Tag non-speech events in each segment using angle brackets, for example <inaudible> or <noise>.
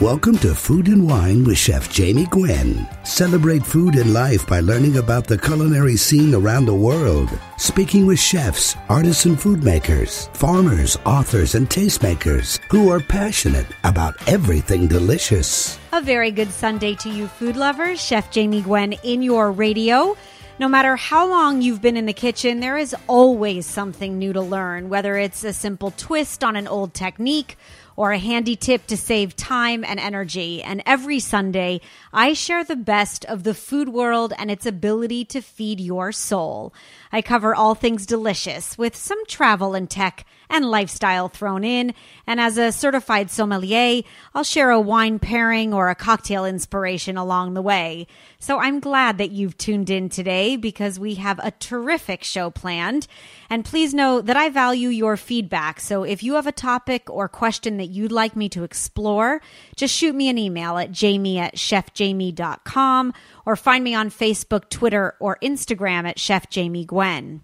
Welcome to Food and Wine with Chef Jamie Gwen. Celebrate food and life by learning about the culinary scene around the world. Speaking with chefs, artisan food makers, farmers, authors, and tastemakers who are passionate about everything delicious. A very good Sunday to you, food lovers. Chef Jamie Gwen in your radio. No matter how long you've been in the kitchen, there is always something new to learn, whether it's a simple twist on an old technique or a handy tip to save time and energy. And every Sunday, I share the best of the food world and its ability to feed your soul. I cover all things delicious with some travel and tech and lifestyle thrown in. And as a certified sommelier, I'll share a wine pairing or a cocktail inspiration along the way. So I'm glad that you've tuned in today because we have a terrific show planned. And please know that I value your feedback. So if you have a topic or question that you'd like me to explore, just shoot me an email at jamie at chefjamie.com or find me on Facebook, Twitter, or Instagram at Chef Jamie Gwen.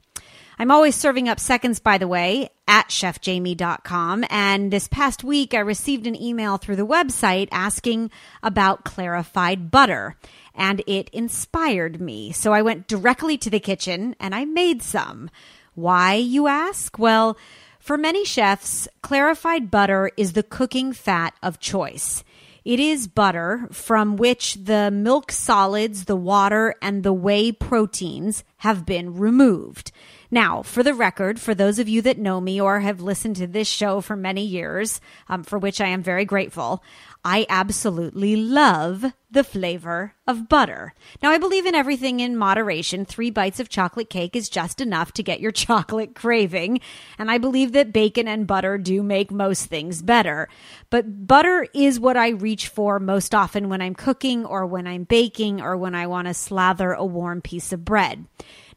I'm always serving up seconds, by the way, at chefjamie.com. And this past week, I received an email through the website asking about clarified butter. And it inspired me. So I went directly to the kitchen and I made some. Why, you ask? Well, for many chefs, clarified butter is the cooking fat of choice. It is butter from which the milk solids, the water, and the whey proteins have been removed. Now, for the record, for those of you that know me or have listened to this show for many years, um, for which I am very grateful, I absolutely love the flavor of butter. Now, I believe in everything in moderation. Three bites of chocolate cake is just enough to get your <laughs> chocolate craving. And I believe that bacon and butter do make most things better. But butter is what I reach for most often when I'm cooking or when I'm baking or when I want to slather a warm piece of bread.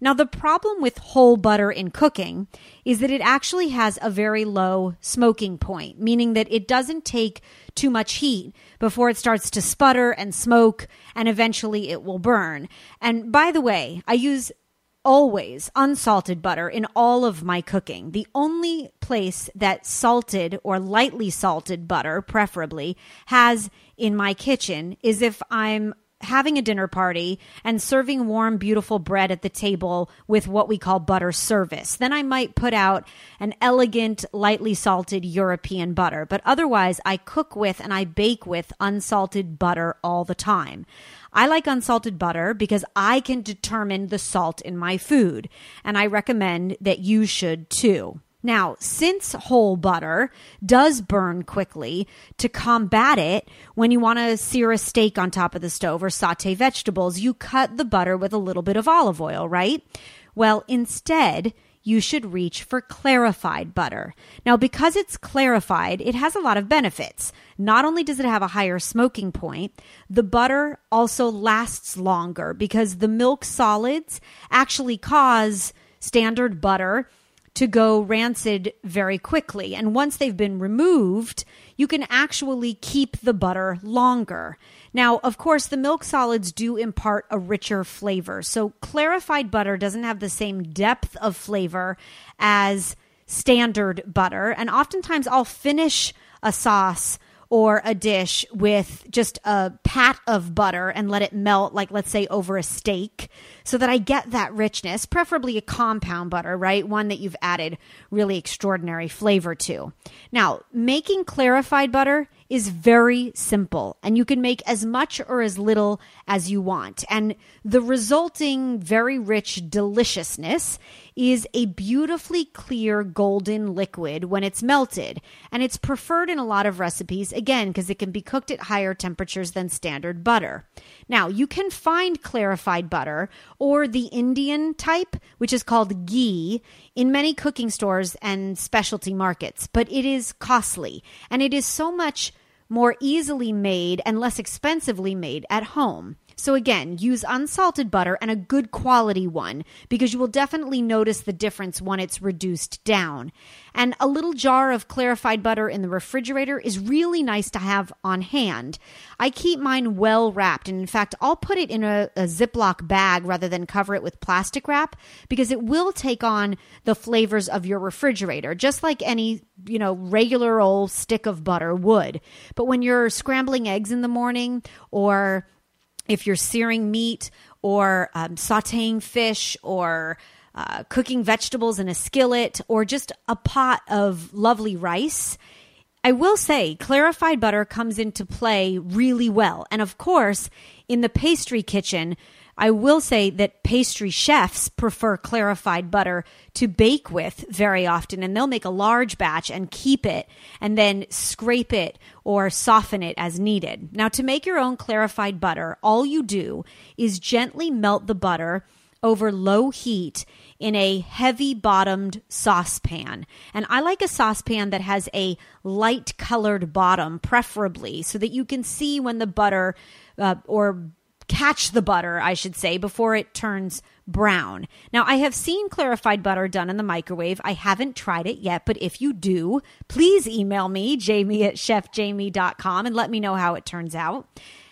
Now, the problem with whole butter in cooking is that it actually has a very low smoking point, meaning that it doesn't take too much heat before it starts to sputter and smoke, and eventually it will burn. And by the way, I use always unsalted butter in all of my cooking. The only place that salted or lightly salted butter, preferably, has in my kitchen is if I'm having a dinner party and serving warm, beautiful bread at the table with what we call butter service. Then I might put out an elegant, lightly salted European butter. But otherwise, I cook with and I bake with unsalted butter all the time. I like unsalted butter because I can determine the salt in my food, and I recommend that you should too. Now, since whole butter does burn quickly, to combat it, when you want to sear a steak on top of the stove or saute vegetables, you cut the butter with a little bit of olive oil, right? Well, instead, you should reach for clarified butter. Now, because it's clarified, it has a lot of benefits. Not only does it have a higher smoking point, the butter also lasts longer because the milk solids actually cause standard butter to go rancid very quickly. And once they've been removed, you can actually keep the butter longer. Now, of course, the milk solids do impart a richer flavor. So, clarified butter doesn't have the same depth of flavor as standard butter. And oftentimes, I'll finish a sauce or a dish with just a pat of butter and let it melt, like let's say over a steak, so that I get that richness, preferably a compound butter, right? One that you've added really extraordinary flavor to. Now, making clarified butter is very simple and you can make as much or as little as you want. And the resulting very rich deliciousness is a beautifully clear golden liquid when it's melted. And it's preferred in a lot of recipes, again, because it can be cooked at higher temperatures than standard butter. Now, you can find clarified butter or the Indian type, which is called ghee, in many cooking stores and specialty markets, but it is costly and it is so much more easily made and less expensively made at home. So again, use unsalted butter and a good quality one because you will definitely notice the difference when it's reduced down. And a little jar of clarified butter in the refrigerator is really nice to have on hand. I keep mine well wrapped, and in fact, I'll put it in a, a Ziploc bag rather than cover it with plastic wrap because it will take on the flavors of your refrigerator, just like any, you know, regular old stick of butter would. But when you're scrambling eggs in the morning or if you're searing meat or um, sauteing fish or uh, cooking vegetables in a skillet, or just a pot of lovely rice. I will say clarified butter comes into play really well. And of course, in the pastry kitchen, I will say that pastry chefs prefer clarified butter to bake with very often, and they'll make a large batch and keep it and then scrape it or soften it as needed. Now, to make your own clarified butter, all you do is gently melt the butter over low heat in a heavy bottomed saucepan. And I like a saucepan that has a light colored bottom, preferably, so that you can see when the butter uh, or catch the butter, I should say, before it turns brown. Now, I have seen clarified butter done in the microwave. I haven't tried it yet, but if you do, please email me, jamie at chefjamie.com, and let me know how it turns out.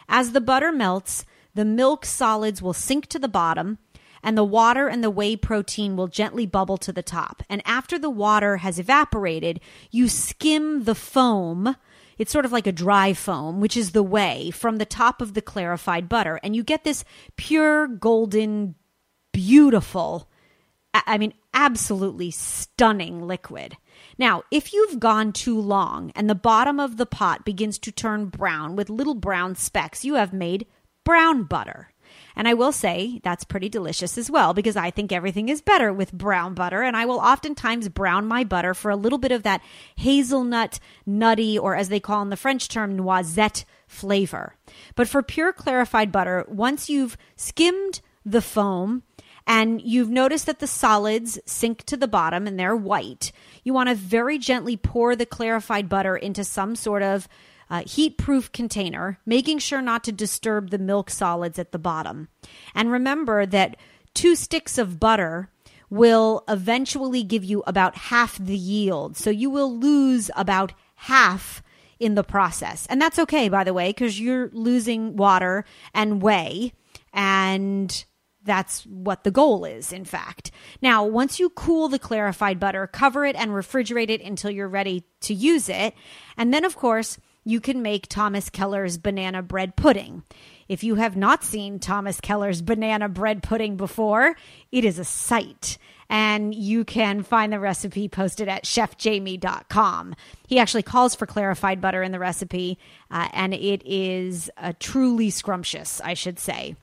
As the butter melts, the milk solids will sink to the bottom and the water and the whey protein will gently bubble to the top. And after the water has evaporated, you skim the foam. It's sort of like a dry foam, which is the whey from the top of the clarified butter. And you get this pure, golden, beautiful, I mean, absolutely stunning liquid. Now, if you've gone too long and the bottom of the pot begins to turn brown with little brown specks, you have made brown butter. And I will say that's pretty delicious as well because I think everything is better with brown butter. And I will oftentimes brown my butter for a little bit of that hazelnut, nutty, or as they call in the French term, noisette flavor. But for pure clarified butter, once you've skimmed the foam, and you've noticed that the solids sink to the bottom and they're white. You want to very gently pour the clarified butter into some sort of uh, heat proof container, making sure not to disturb the milk solids at the bottom. And remember that two sticks of butter will eventually give you about half the yield. So you will lose about half in the process. And that's okay, by the way, because you're losing water and whey. And that's what the goal is, in fact. Now, once you cool the clarified butter, cover it and refrigerate it until you're ready to use it. And then, of course, you can make Thomas Keller's banana bread pudding. If you have not seen Thomas Keller's banana bread pudding before, it is a sight. And you can find the recipe posted at chefjamie.com. He actually calls for clarified butter in the recipe, uh, and it is uh, truly scrumptious, I should say.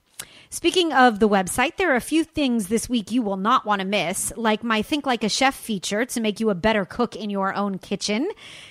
Speaking of the website, there are a few things this week you will not want to miss, like my Think Like a Chef feature to make you a better cook in your own kitchen.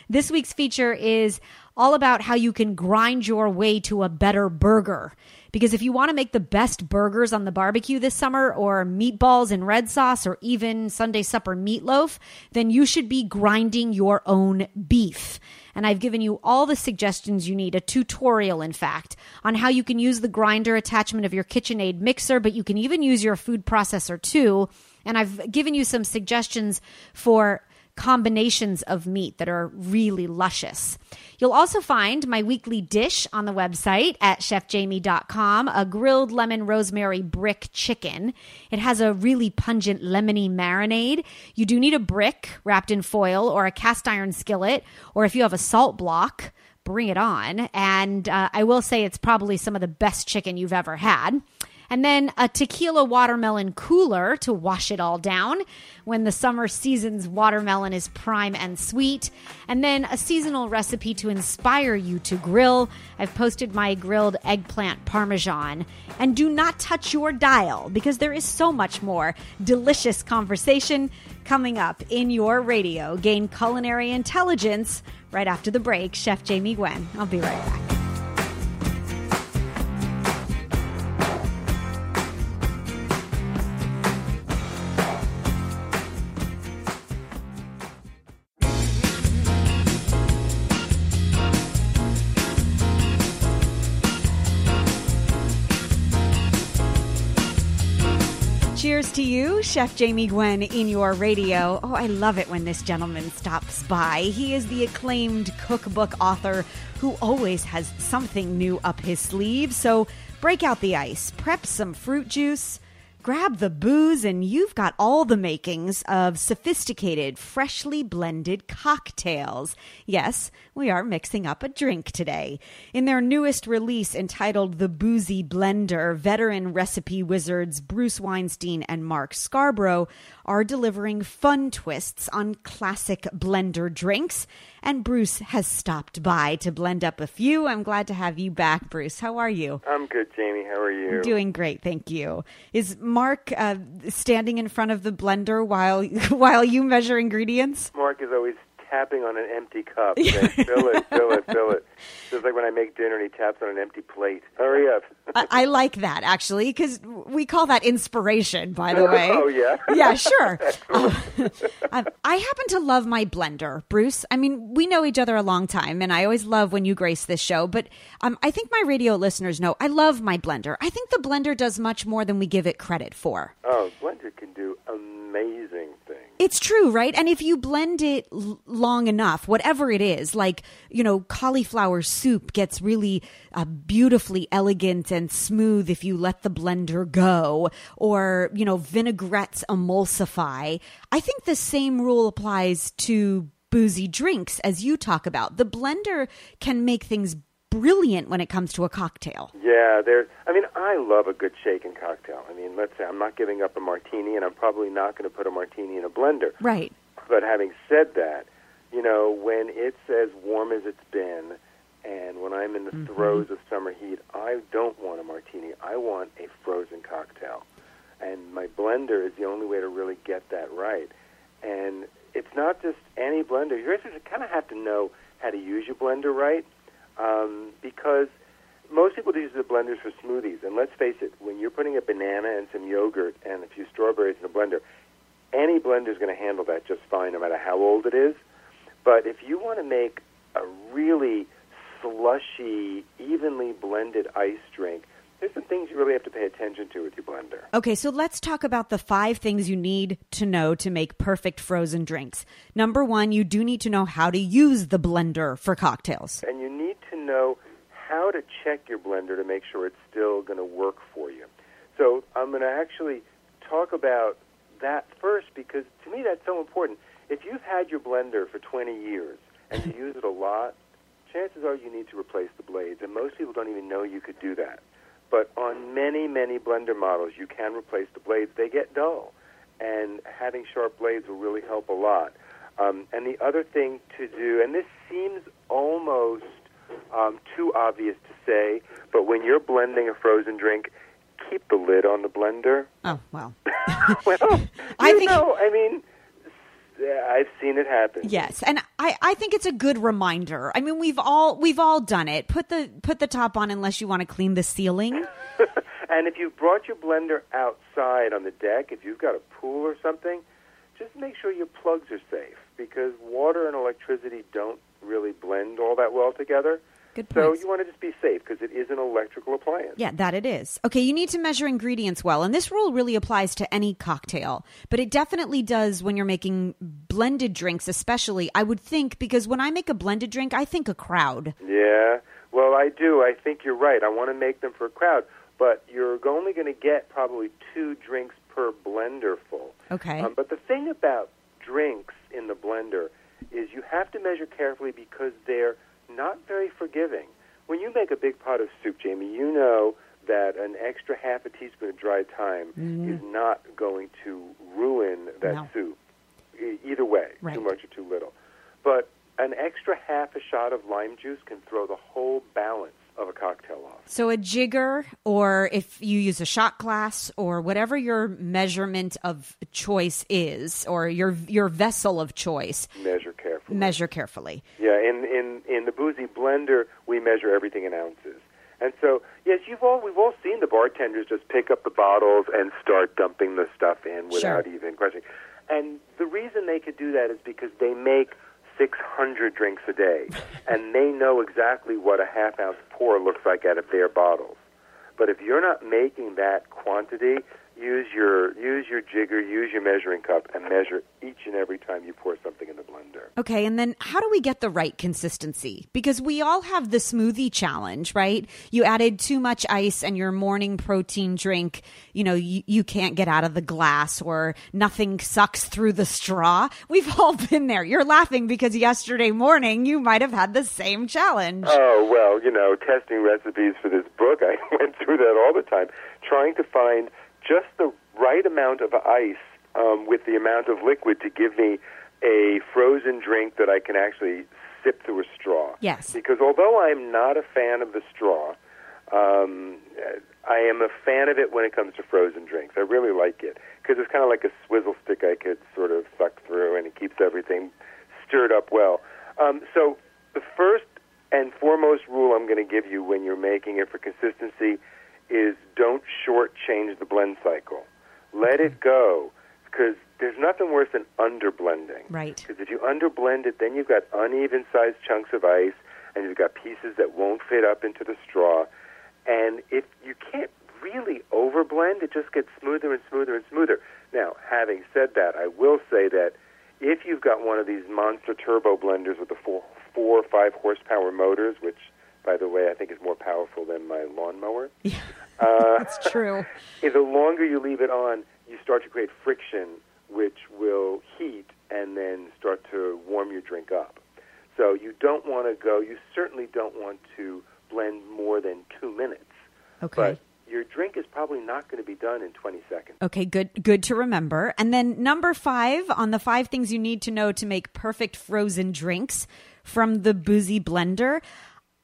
This week's feature is all about how you can grind your way to a better burger. Because if you want to make the best burgers on the barbecue this summer, or meatballs in red sauce, or even Sunday supper meatloaf, then you should be grinding your own beef. And I've given you all the suggestions you need, a tutorial, in fact, on how you can use the grinder attachment of your KitchenAid mixer, but you can even use your food processor too. And I've given you some suggestions for combinations of meat that are really luscious. You'll also find my weekly dish on the website at chefjamie.com, a grilled lemon rosemary brick chicken. It has a really pungent lemony marinade. You do need a brick wrapped in foil or a cast iron skillet, or if you have a salt block, bring it on. And uh, I will say it's probably some of the best chicken you've ever had and then a tequila watermelon cooler to wash it all down when the summer season's watermelon is prime and sweet, and then a seasonal recipe to inspire you to grill. I've posted my grilled eggplant parmesan. And do not touch your dial because there is so much more delicious conversation coming up in your radio. Gain culinary intelligence right after the break. Chef Jamie Gwen. I'll be right back. To you, Chef Jamie Gwen, in your radio. Oh, I love it when this gentleman stops by. He is the acclaimed cookbook author who always has something new up his sleeve. So break out the ice, prep some fruit juice Grab the booze, and you've got all the makings of sophisticated, freshly blended cocktails. Yes, we are mixing up a drink today. In their newest release entitled The Boozy Blender, veteran recipe wizards Bruce Weinstein and Mark Scarborough are delivering fun twists on classic blender drinks. And Bruce has stopped by to blend up a few. I'm glad to have you back, Bruce. How are you? I'm good, Jamie. How are you? Doing great, thank you. Is Mark uh, standing in front of the blender while <laughs> while you measure ingredients? Mark is always tapping on an empty cup. Fill it, fill it, fill it. <laughs> Just like when I make dinner and he taps on an empty plate. Hurry up. I, I like that actually because we call that inspiration. By the <laughs> way. oh yeah. <laughs> Yeah, sure. Uh, I happen to love my blender, Bruce. I mean, we know each other a long time, and I always love when you grace this show. But um, I think my radio listeners know I love my blender. I think the blender does much more than we give it credit for. Oh, blender can do amazing. It's true, right? And if you blend it l- long enough, whatever it is, like, you know, cauliflower soup gets really uh, beautifully elegant and smooth if you let the blender go, or, you know, vinaigrettes emulsify. I think the same rule applies to boozy drinks as you talk about. The blender can make things brilliant when it comes to a cocktail. Yeah, there. I mean, I love a good shaken cocktail. I mean, let's say I'm not giving up a martini, and I'm probably not going to put a martini in a blender. Right. But having said that, you know, when it's as warm as it's been, and when I'm in the Mm-hmm. throes of summer heat, I don't want a martini. I want a frozen cocktail. And my blender is the only way to really get that right. And it's not just any blender. You actually kind of have to know how to use your blender right um, because most people use the blenders for smoothies. And let's face it, when you're putting a banana and some yogurt and a few strawberries in a blender, any blender is going to handle that just fine, no matter how old it is. But if you want to make a really slushy, evenly blended ice drink, there's some things you really have to pay attention to with your blender. Okay, so let's talk about the five things you need to know to make perfect frozen drinks. Number one, you do need to know how to use the blender for cocktails. And you know how to check your blender to make sure it's still going to work for you. So I'm going to actually talk about that first because to me that's so important. If you've had your blender for 20 years and you use it a lot, chances are you need to replace the blades. And most people don't even know you could do that. But on many, many blender models, you can replace the blades. They get dull. And having sharp blades will really help a lot. Um, and the other thing to do, and this seems almost um, too obvious to say, but when you're blending a frozen drink, keep the lid on the blender. Oh, well. <laughs> well, <laughs> I you think- know, I mean, I've seen it happen. Yes, and I, I think it's a good reminder. I mean, we've all we've all done it. Put the put the top on unless you want to clean the ceiling. <laughs> and if you've brought your blender outside on the deck, if you've got a pool or something, just make sure your plugs are safe because water and electricity don't really blend all that well together. Good So you want to just be safe because it is an electrical appliance. Yeah, that it is. Okay, you need to measure ingredients well, and this rule really applies to any cocktail, but it definitely does when you're making blended drinks, especially. I would think because when I make a blended drink, I think a crowd. Yeah, well, I do. I think you're right. I want to make them for a crowd, but you're only going to get probably two drinks per blender full. Okay. Um, but the thing about drinks in the blender is you have to measure carefully because they're not very forgiving. When you make a big pot of soup, Jamie, you know that an extra half a teaspoon of dry thyme mm-hmm. is not going to ruin that No. soup. Either way, Right. too much or too little. But an extra half a shot of lime juice can throw the whole balance of a cocktail off. So a jigger, or if you use a shot glass, or whatever your measurement of choice is, or your your vessel of choice, Measure carefully. measure carefully. Yeah, in, in, in the boozy blender, we measure everything in ounces. And so, yes, you've all we've all seen the bartenders just pick up the bottles and start dumping the stuff in without Sure. even questioning. And the reason they could do that is because they make 600 drinks a day, and they know exactly what a half ounce pour looks like out of their bottles. But if you're not making that quantity, use your use your jigger, use your measuring cup, and measure each and every time you pour something in the blender. Okay, and then how do we get the right consistency? Because we all have the smoothie challenge, right? You added too much ice and your morning protein drink, you know, you, you can't get out of the glass or nothing sucks through the straw. We've <laughs> all been there. You're laughing because yesterday morning you might have had the same challenge. Oh, well, you know, testing recipes for this book, <laughs> I went through that all the time, trying to find just the right amount of ice um, with the amount of liquid to give me a frozen drink that I can actually sip through a straw. Yes. Because although I'm not a fan of the straw, um, I am a fan of it when it comes to frozen drinks. I really like it because it's kind of like a swizzle stick I could sort of suck through, and it keeps everything stirred up well. Um, so the first and foremost rule I'm going to give you when you're making it for consistency is don't shortchange the blend cycle. Let it go because there's nothing worse than underblending. Right. Because if you underblend it, then you've got uneven sized chunks of ice, and you've got pieces that won't fit up into the straw. And if you can't really overblend, it just gets smoother and smoother and smoother. Now, having said that, I will say that if you've got one of these monster turbo blenders with the four, four or five horsepower motors, which by the way, I think is more powerful than my lawnmower. <laughs> Yeah, Uh, that's true. <laughs> the longer you leave it on, you start to create friction, which will heat and then start to warm your drink up. So you don't want to go. You certainly don't want to blend more than two minutes. Okay. But your drink is probably not going to be done in 20 seconds. Okay, good good to remember. And then number 5 on the 5 things you need to know to make perfect frozen drinks from the Boozy Blender.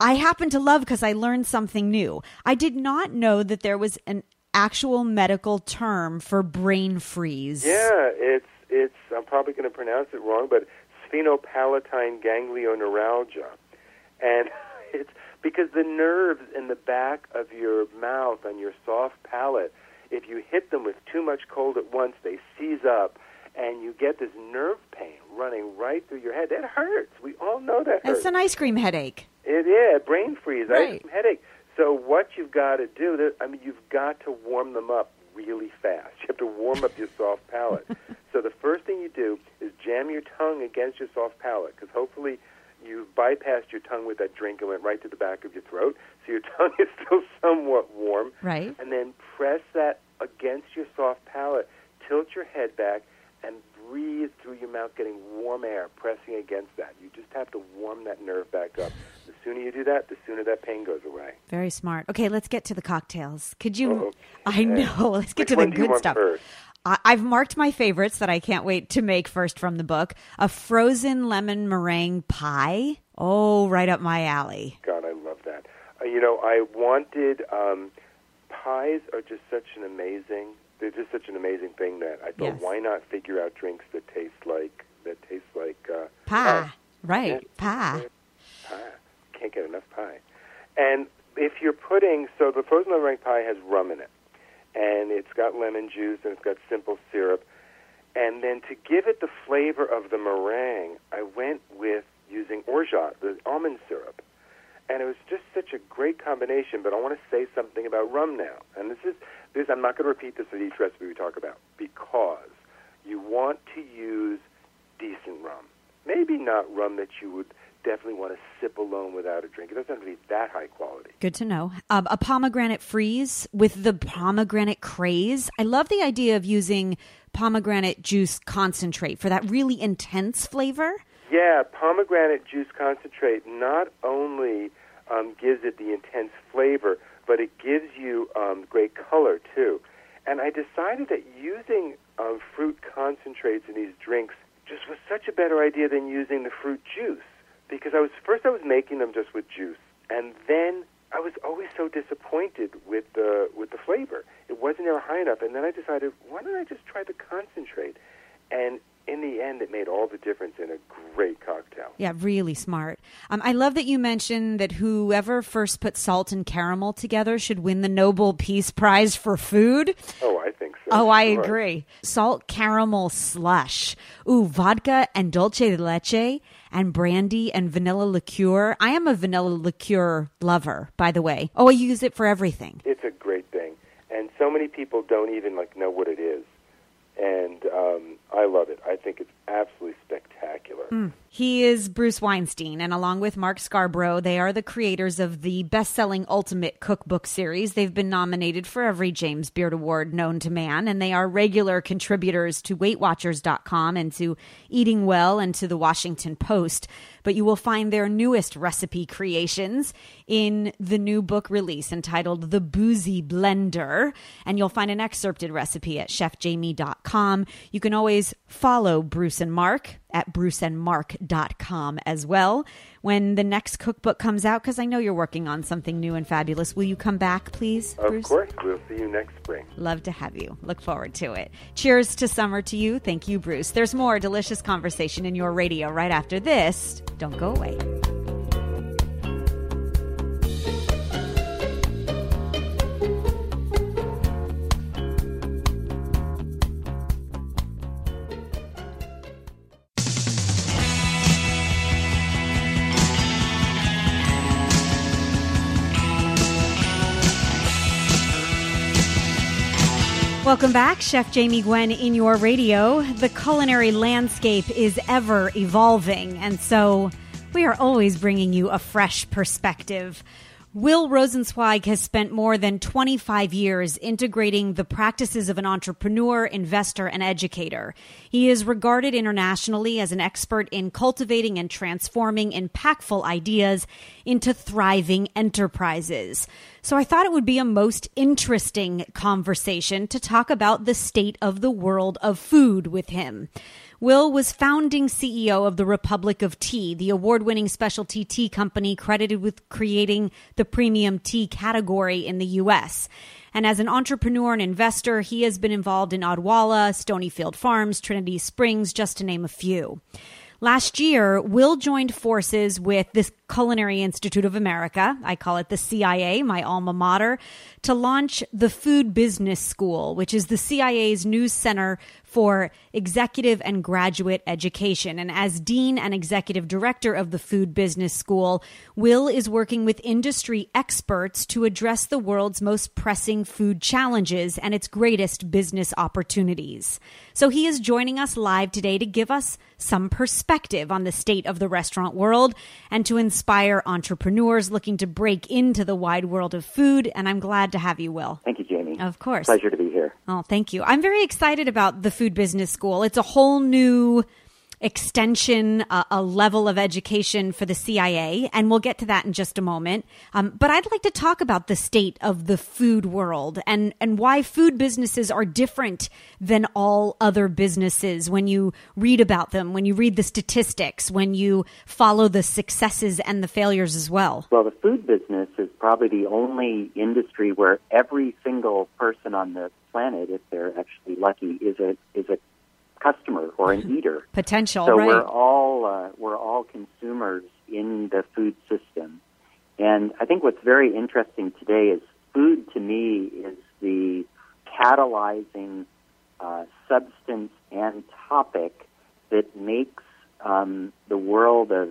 I happen to love because I learned something new. I did not know that there was an actual medical term for brain freeze. Yeah, it's it's. I'm probably going to pronounce it wrong, but sphenopalatine ganglioneuralgia, and <laughs> it's because the nerves in the back of your mouth on your soft palate, if you hit them with too much cold at once, they seize up, and you get this nerve pain running right through your head. That hurts. We all know that hurts. It's an ice cream headache. It is yeah, brain freeze, Right. ice headache. So what you've got to do, I mean, you've got to warm them up really fast. You have to warm up your soft palate. <laughs> so the first thing you do is jam your tongue against your soft palate, because hopefully you bypassed your tongue with that drink and went right to the back of your throat. So your <laughs> tongue is still somewhat warm. Right. And then press that against your soft palate. Tilt your head back and breathe through your mouth, getting warm air pressing against that. You just have to warm that nerve back up. The sooner you do that, the sooner that pain goes away. Very smart. Okay, let's get to the cocktails. Could you? Uh-oh. I know. <laughs> Let's get Which to the one do you good stuff. first? I- I've marked my favorites that I can't wait to make first from the book. A frozen lemon meringue pie. Oh, right up my alley. God, I love that. Uh, you know, I wanted um, pies are just such an amazing. They're just such an amazing thing that I thought, Yes. why not figure out drinks that taste like that taste like uh, Pie. Right. Yeah. Pie. pie. Can't get enough pie. And if you're putting, so the frozen lemon meringue pie has rum in it, and it's got lemon juice and it's got simple syrup. And then to give it the flavor of the meringue, I went with using orgeat, the almond syrup. And it was just such a great combination, but I want to say something about rum now. And this is this I'm not going to repeat this at each recipe we talk about because you want to use decent rum. Maybe not rum that you would definitely want to sip alone without a drink. It doesn't have to be that high quality. Good to know. Um, a pomegranate freeze with the pomegranate craze. I love the idea of using pomegranate juice concentrate for that really intense flavor. Yeah, pomegranate juice concentrate not only um, gives it the intense flavor, but it gives you um, great color too. And I decided that using um, fruit concentrates in these drinks just was such a better idea than using the fruit juice because I was first I was making them just with juice, and then I was always so disappointed with the with the flavor. It wasn't ever high enough, and then I decided why don't I just try the concentrate? And in the end, it made all the difference in a great cocktail. Yeah, really smart. Um, I love that you mentioned that whoever first put salt and caramel together should win the Nobel Peace Prize for food. Oh, I think so. Oh, I Sure. agree. Salt caramel slush. Ooh, vodka and dulce de leche and brandy and vanilla liqueur. I am a vanilla liqueur lover, by the way. Oh, I use it for everything. It's a great thing. And so many people don't even like know what it is, and um, I love it. I think it's absolutely spectacular. Mm. He is Bruce Weinstein, and along with Mark Scarborough, they are the creators of the best selling Ultimate Cookbook series. They've been nominated for every James Beard Award known to man, and they are regular contributors to WeightWatchers.com and to Eating Well and to the Washington Post but you will find their newest recipe creations in the new book release entitled The Boozy Blender. And you'll find an excerpted recipe at chefjamie.com. You can always follow Bruce and Mark at bruceandmark.com as well when the next cookbook comes out because I know you're working on something new and fabulous. Will you come back, please? Of Bruce? course. We'll see you next spring. Love to have you. Look forward to it. Cheers to summer to you. Thank you, Bruce. There's more delicious conversation in your radio right after this. Don't go away. Welcome back, Chef Jamie Gwen in your radio. The culinary landscape is ever evolving, and so we are always bringing you a fresh perspective. Will Rosenzweig has spent more than 25 years integrating the practices of an entrepreneur, investor, and educator. He is regarded internationally as an expert in cultivating and transforming impactful ideas into thriving enterprises. So I thought it would be a most interesting conversation to talk about the state of the world of food with him. Will was founding CEO of the Republic of Tea, the award winning specialty tea company credited with creating the premium tea category in the U.S. And as an entrepreneur and investor, he has been involved in Odwalla, Stonyfield Farms, Trinity Springs, just to name a few. Last year, Will joined forces with the Culinary Institute of America, I call it the CIA, my alma mater, to launch the Food Business School, which is the CIA's news center for executive and graduate education. And as Dean and Executive Director of the Food Business School, Will is working with industry experts to address the world's most pressing food challenges and its greatest business opportunities. So he is joining us live today to give us some perspective on the state of the restaurant world and to inspire entrepreneurs looking to break into the wide world of food. And I'm glad to have you, Will. Thank you, Jamie. Of course. Pleasure to be here. Oh, thank you. I'm very excited about the Food Business School. It's a whole new extension, a level of education for the CIA, and we'll get to that in just a moment. Um, but I'd like to talk about the state of the food world and, and why food businesses are different than all other businesses when you read about them, when you read the statistics, when you follow the successes and the failures as well. Well, the food business is probably the only industry where every single person on the planet, if they're actually lucky, is a is a customer or an eater. Potential, so right? we're all uh, we're all consumers in the food system, and I think what's very interesting today is food. To me, is the catalyzing uh, substance and topic that makes um, the world of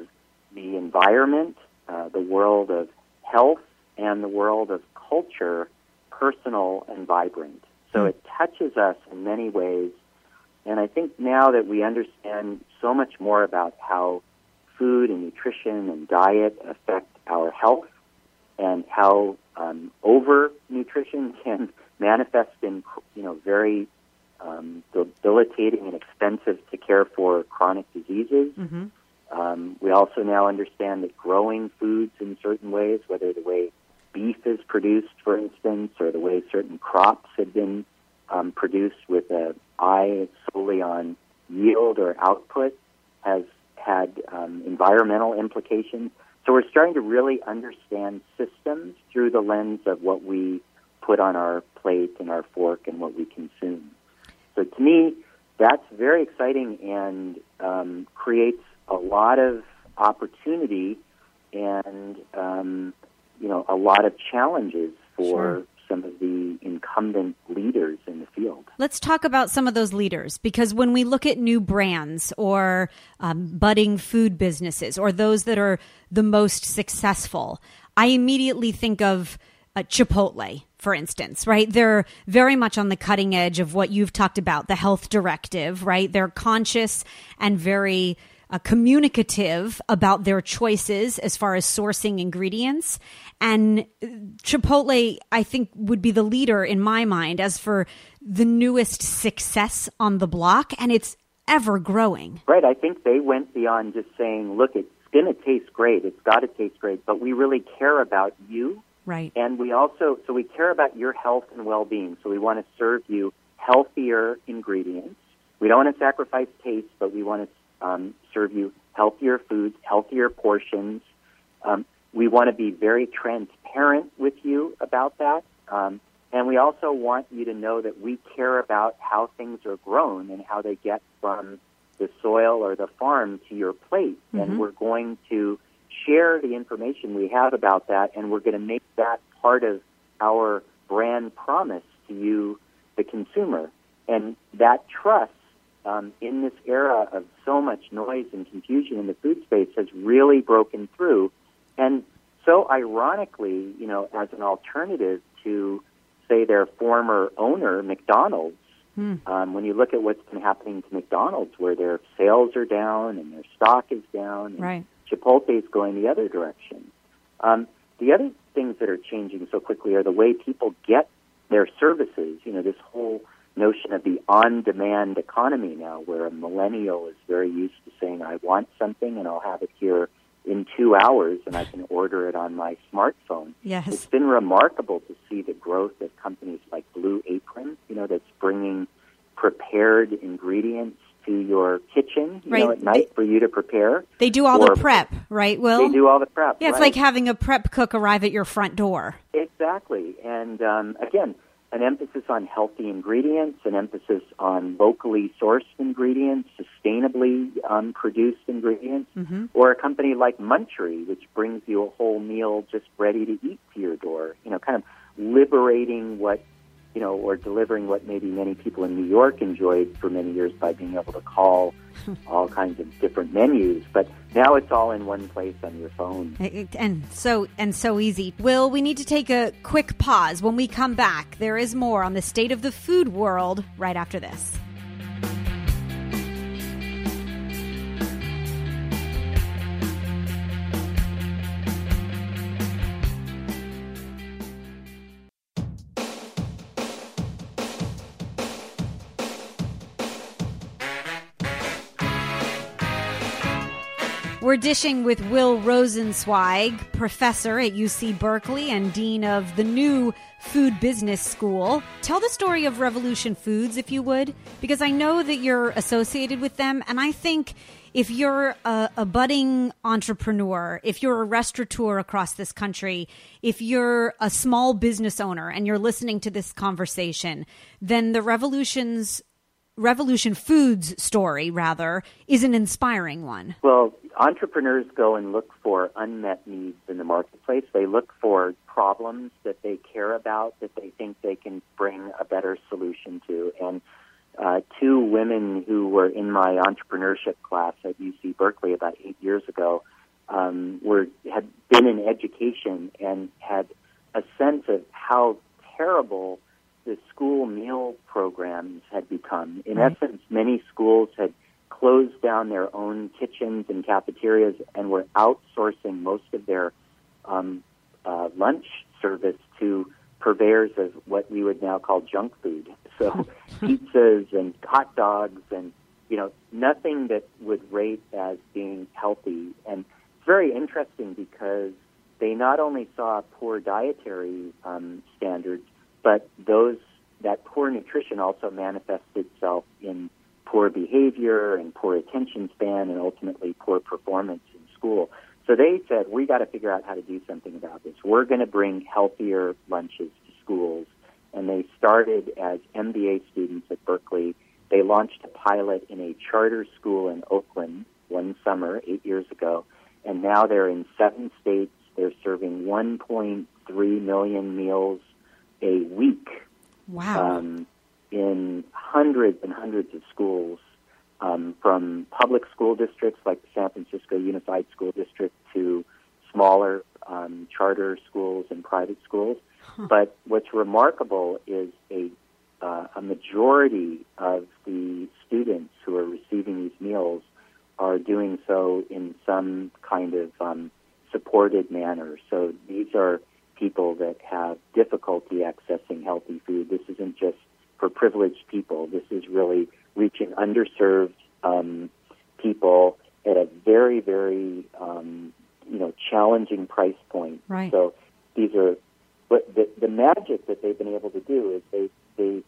the environment, uh, the world of health, and the world of culture personal and vibrant. So it touches us in many ways. And I think now that we understand so much more about how food and nutrition and diet affect our health and how um, over nutrition <laughs> can manifest in you know very um, debilitating and expensive to care for chronic diseases. Mm-hmm. Um, we also now understand that growing foods in certain ways, whether the way beef is produced, for instance, or the way certain crops have been um, produced with an eye solely on yield or output, has had um, environmental implications. So we're starting to really understand systems through the lens of what we put on our plate and our fork and what we consume. So to me, that's very exciting and um, creates a lot of opportunity and um, you know a lot of challenges for Sure. Some of the incumbent leaders in the field. Let's talk about some of those leaders because when we look at new brands or um, budding food businesses or those that are the most successful, I immediately think of uh, Chipotle, for instance, right? They're very much on the cutting edge of what you've talked about, the health directive, right? They're conscious and very uh, communicative about their choices as far as sourcing ingredients. And Chipotle, I think, would be the leader in my mind as for the newest success on the block, and it's ever growing. Right. I think they went beyond just saying, look, it's going to taste great. It's got to taste great, but we really care about you. Right. And we also, so we care about your health and well being. So we want to serve you healthier ingredients. We don't want to sacrifice taste, but we want to um, serve you healthier foods, healthier portions. Um, we want to be very transparent with you about that. Um, and we also want you to know that we care about how things are grown and how they get from the soil or the farm to your plate. Mm-hmm. And we're going to share the information we have about that, and we're going to make that part of our brand promise to you, the consumer. And that trust um, in this era of so much noise and confusion in the food space has really broken through. And so, ironically, you know, as an alternative to, say, their former owner, McDonald's, Hmm. um, when you look at what's been happening to McDonald's, where their sales are down and their stock is down, and Right. Chipotle is going the other direction. Um, the other things that are changing so quickly are the way people get their services. You know, this whole notion of the on-demand economy now, where a millennial is very used to saying, "I want something and I'll have it here in two hours, and I can order it on my smartphone." Yes. It's been remarkable to see the growth of companies like Blue Apron, you know, that's bringing prepared ingredients to your kitchen, you know, Right. at night for you to prepare. They do all Or- the prep, right, Will? They do all the prep. yeah, it's right. like having a prep cook arrive at your front door. Exactly. And um, again, an emphasis on healthy ingredients, an emphasis on locally sourced ingredients, sustainably um, produced ingredients, Mm-hmm. or a company like Munchery, which brings you a whole meal just ready to eat to your door. You know, kind of liberating what, you know, or delivering what maybe many people in New York enjoyed for many years by being able to call <laughs> all kinds of different menus. But now it's all in one place on your phone. and so and so easy. Will, we need to take a quick pause. When we come back, there is more on the state of the food world right after this. We're dishing with Will Rosenzweig, professor at UC Berkeley and dean of the new Food Business School. Tell the story of Revolution Foods, if you would, because I know that you're associated with them, and I think if you're a, a budding entrepreneur, if you're a restaurateur across this country, if you're a small business owner and you're listening to this conversation, then the Revolution's Revolution Foods story, rather, is an inspiring one. Well, entrepreneurs go and look for unmet needs in the marketplace. They look for problems that they care about, that they think they can bring a better solution to. And uh, two women who were in my entrepreneurship class at UC Berkeley about eight years ago um, were had been in education and had a sense of how terrible the school meal programs had become. In Right. essence, many schools had closed down their own kitchens and cafeterias and were outsourcing most of their um, uh, lunch service to purveyors of what we would now call junk food. <laughs> So <laughs> pizzas and hot dogs and you know nothing that would rate as being healthy. And it's very interesting because they not only saw poor dietary um, standards, but those that poor nutrition also manifested itself in poor behavior and poor attention span and ultimately poor performance in school. So they said, we got to figure out how to do something about this. We're going to bring healthier lunches to schools. And they started as MBA students at Berkeley. They launched a pilot in a charter school in Oakland one summer, eight years ago. And now they're in seven states. They're serving 1.3 million meals a week Wow. um, in hundreds and hundreds of schools, um, from public school districts like the San Francisco Unified School District to smaller um, charter schools and private schools. But what's remarkable is a uh, a majority of the students who are receiving these meals are doing so in some kind of um, supported manner. So these are people that have difficulty accessing healthy food. This isn't just for privileged people. This is really reaching underserved um, people at a very, very um, you know challenging price point. Right. So these are but the, the magic that they've been able to do is they they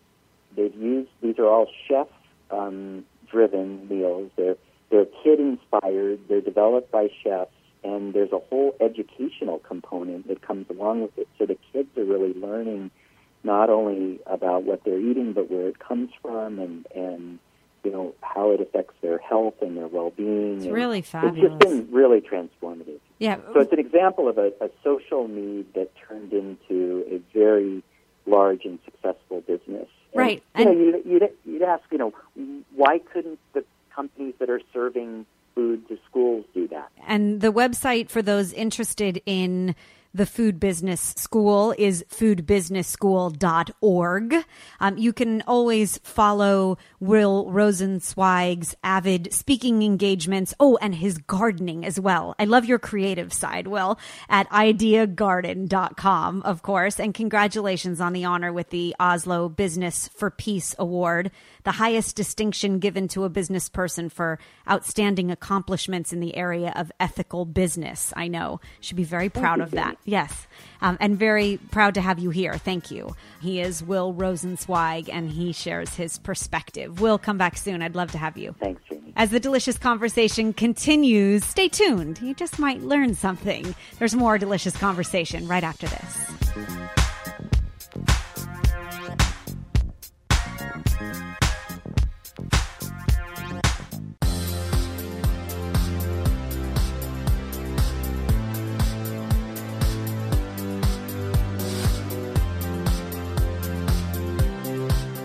they've used these are all chef um, driven meals. They're they're kid inspired. They're developed by chefs, and there's a whole educational component that comes along with it. So the kids are really learning not only about what they're eating, but where it comes from, and and you know how it affects their health and their well-being. It's and really It's just been really transformative. yeah. So it's an example of a, a social need that turned into a very large and successful business. And, Right, You know, and- you'd, you'd, you'd ask, you know, why couldn't the companies that are serving food to schools do that? And the website for those interested in the food business school is foodbusinessschool.org. Um, you can always follow Will Rosenzweig's avid speaking engagements. Oh, and his gardening as well. I love your creative side, Will, at ideagarden.com, of course. And congratulations on the honor with the Oslo Business for Peace Award, the highest distinction given to a business person for outstanding accomplishments in the area of ethical business. I know. Should be very proud of that. Yes. Um, and very proud to have you here. Thank you. He is Will Rosenzweig and he shares his perspective. Will, come back soon. I'd love to have you. Thanks, Jamie. As the delicious conversation continues, stay tuned. You just might learn something. There's more delicious conversation right after this.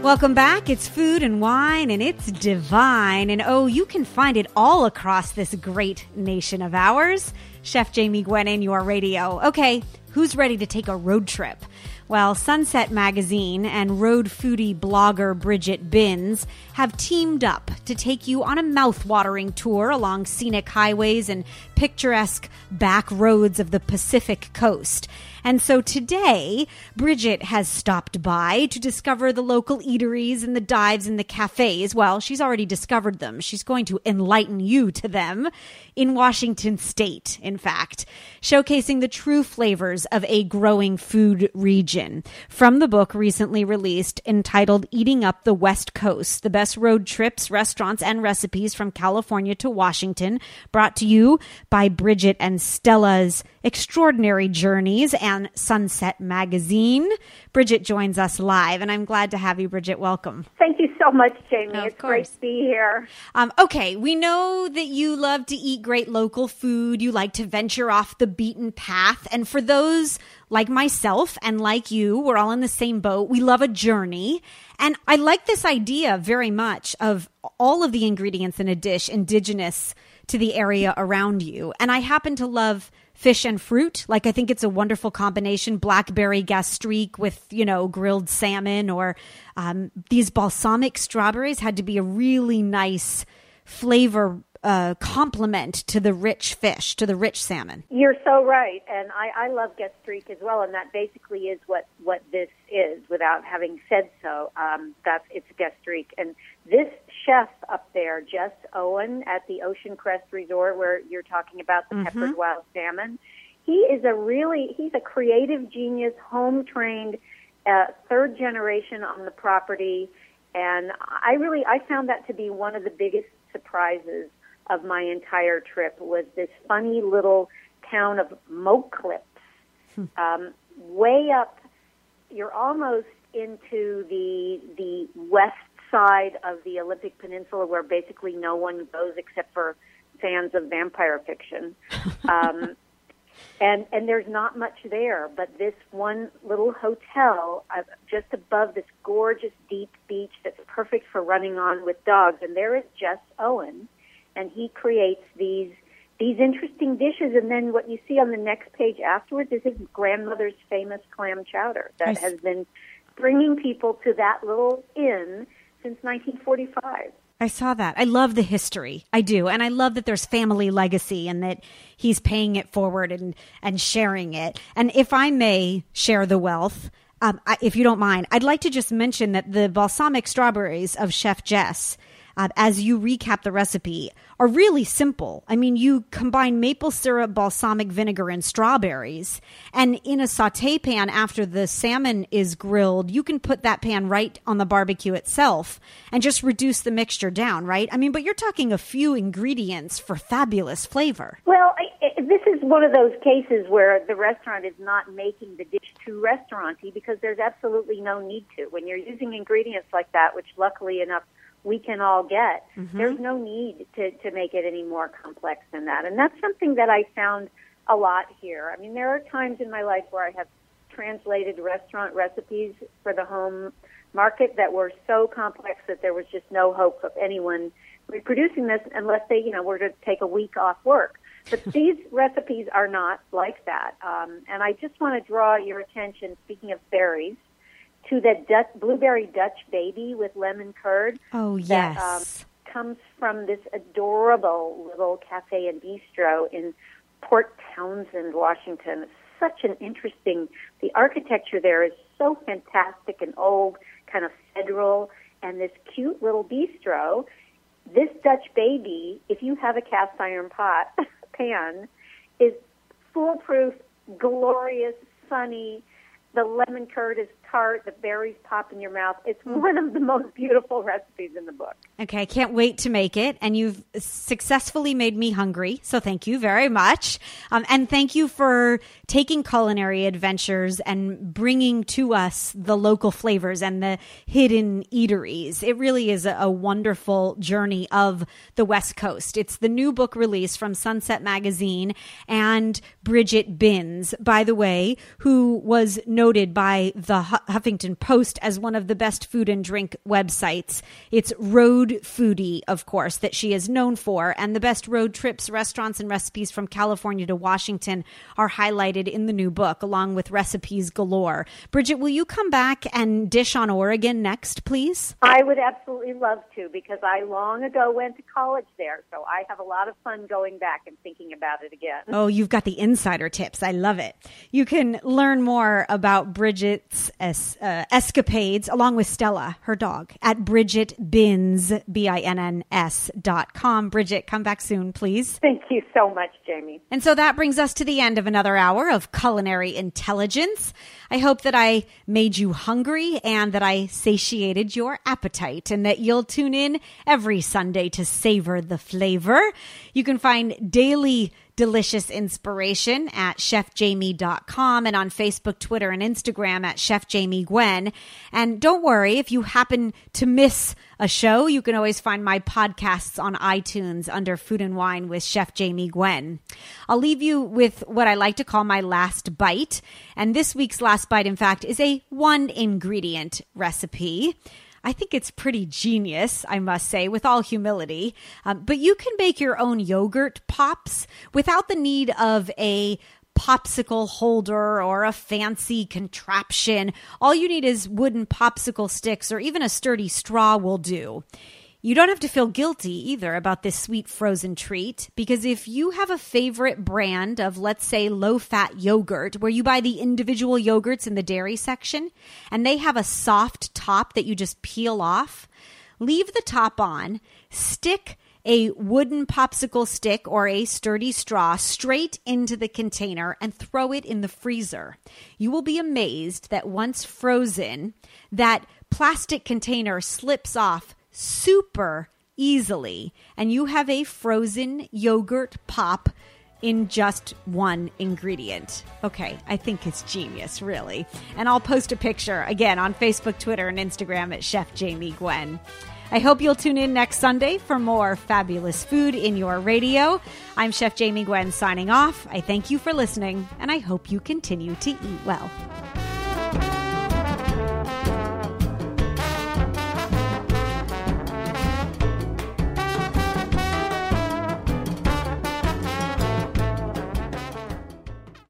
Welcome back. It's food and wine, and it's divine. And oh, you can find it all across this great nation of ours. Chef Jamie Gwen in your radio. Okay, who's ready to take a road trip? Well, Sunset Magazine and road foodie blogger Bridget Binns have teamed up to take you on a mouth-watering tour along scenic highways and picturesque back roads of the Pacific coast. And so today, Bridget has stopped by to discover the local eateries and the dives and the cafes. Well, she's already discovered them. She's going to enlighten you to them in Washington state, in fact, showcasing the true flavors of a growing food region. From the book recently released entitled Eating Up the West Coast, the best road trips, restaurants, and recipes from California to Washington, brought to you by Bridget and Stella's Extraordinary Journeys and Sunset Magazine. Bridget joins us live, and I'm glad to have you, Bridget. Welcome. Thank you so much, Jamie. Of it's great course. to be here. Um, okay, we know that you love to eat great local food. You like to venture off the beaten path. And for those like myself and like you, we're all in the same boat. We love a journey. And I like this idea very much of all of the ingredients in a dish indigenous to the area around you. And I happen to love fish and fruit. Like I think it's a wonderful combination. Blackberry gastrique with, you know, grilled salmon or um, these balsamic strawberries had to be a really nice flavor uh, complement to the rich fish, to the rich salmon. You're so right, and I, I love gastrique as well, and that basically is what what this is. Without having said so, um, that's it's gastrique, and this chef up there, Jess Owen at the Ocean Crest Resort, where you're talking about the peppered wild salmon. He is a really he's a creative genius, home trained, uh, third generation on the property, and I really I found that to be one of the biggest surprises of my entire trip was this funny little town of Moclips, um, way up. You're almost into the the west side of the Olympic Peninsula, where basically no one goes except for fans of vampire fiction. <laughs> Um, and and there's not much there, but this one little hotel uh, just above this gorgeous deep beach that's perfect for running on with dogs. And there is Jess Owen, and he creates these these interesting dishes. And then what you see on the next page afterwards is his grandmother's famous clam chowder that has been bringing people to that little inn since 1945. I saw that. I love the history. I do. And I love that there's family legacy and that he's paying it forward and, and sharing it. And if I may share the wealth, um, I, if you don't mind, I'd like to just mention that the balsamic strawberries of Chef Jess uh, as you recap the recipe are really simple. I mean, you combine maple syrup, balsamic vinegar, and strawberries. And in a saute pan after the salmon is grilled, you can put that pan right on the barbecue itself and just reduce the mixture down, right? I mean, but you're talking a few ingredients for fabulous flavor. Well, I, I, this is one of those cases where the restaurant is not making the dish too restauranty because there's absolutely no need to. When you're using ingredients like that, which luckily enough we can all get. Mm-hmm. There's no need to, to make it any more complex than that. And that's something that I found a lot here. I mean, there are times in my life where I have translated restaurant recipes for the home market that were so complex that there was just no hope of anyone reproducing this unless they, you know, were to take a week off work. But <laughs> these recipes are not like that. Um, and I just want to draw your attention, speaking of berries, to the Dutch, blueberry Dutch baby with lemon curd. Oh yes, that, um, comes from this adorable little cafe and bistro in Port Townsend, Washington. It's such an interesting. The architecture there is so fantastic and old, kind of federal, and this cute little bistro. This Dutch baby, if you have a cast iron pot <laughs> pan, is foolproof, glorious, sunny the lemon curd is tart, the berries pop in your mouth. It's mm. one of the most beautiful recipes in the book. Okay, I can't wait to make it. And you've successfully made me hungry. So thank you very much. Um, and thank you for taking culinary adventures and bringing to us the local flavors and the hidden eateries. It really is a, a wonderful journey of the West Coast. It's the new book release from Sunset Magazine and Bridget Binns, by the way, who was noted by the Huffington Post as one of the best food and drink websites. It's Road Foodie, of course, that she is known for, and the best road trips, restaurants, and recipes from California to Washington are highlighted in the new book, along with recipes galore. Bridget, will you come back and dish on Oregon next, please? I would absolutely love to because I long ago went to college there, so I have a lot of fun going back and thinking about it again. Oh, you've got the insider tips. I love it. You can learn more about Bridget's es- uh, escapades along with Stella, her dog, at Bridget Binns B-I-N-N-S dot com. Bridget, come back soon, please. Thank you so much, Jamie. And so that brings us to the end of another hour of culinary intelligence. I hope that I made you hungry and that I satiated your appetite and that you'll tune in every Sunday to savor the flavor. You can find daily delicious inspiration at chefjamie.com and on Facebook, Twitter, and Instagram at Chef Jamie Gwen. And don't worry, if you happen to miss a show, you can always find my podcasts on iTunes under Food and Wine with Chef Jamie Gwen. I'll leave you with what I like to call my last bite. And this week's last bite, in fact, is a one ingredient recipe. I think it's pretty genius, I must say, with all humility. Um, but you can make your own yogurt pops without the need of a popsicle holder or a fancy contraption. All you need is wooden popsicle sticks or even a sturdy straw will do. You don't have to feel guilty either about this sweet frozen treat because if you have a favorite brand of, let's say, low fat yogurt where you buy the individual yogurts in the dairy section and they have a soft top that you just peel off, leave the top on, stick a wooden popsicle stick or a sturdy straw straight into the container and throw it in the freezer. You will be amazed that once frozen, that plastic container slips off super easily, and you have a frozen yogurt pop in just one ingredient. Okay, I think it's genius, really. And I'll post a picture again on Facebook, Twitter, and Instagram at Chef Jamie Gwen. I hope you'll tune in next Sunday for more fabulous food in your radio. I'm Chef Jamie Gwen signing off. I thank you for listening, and I hope you continue to eat well.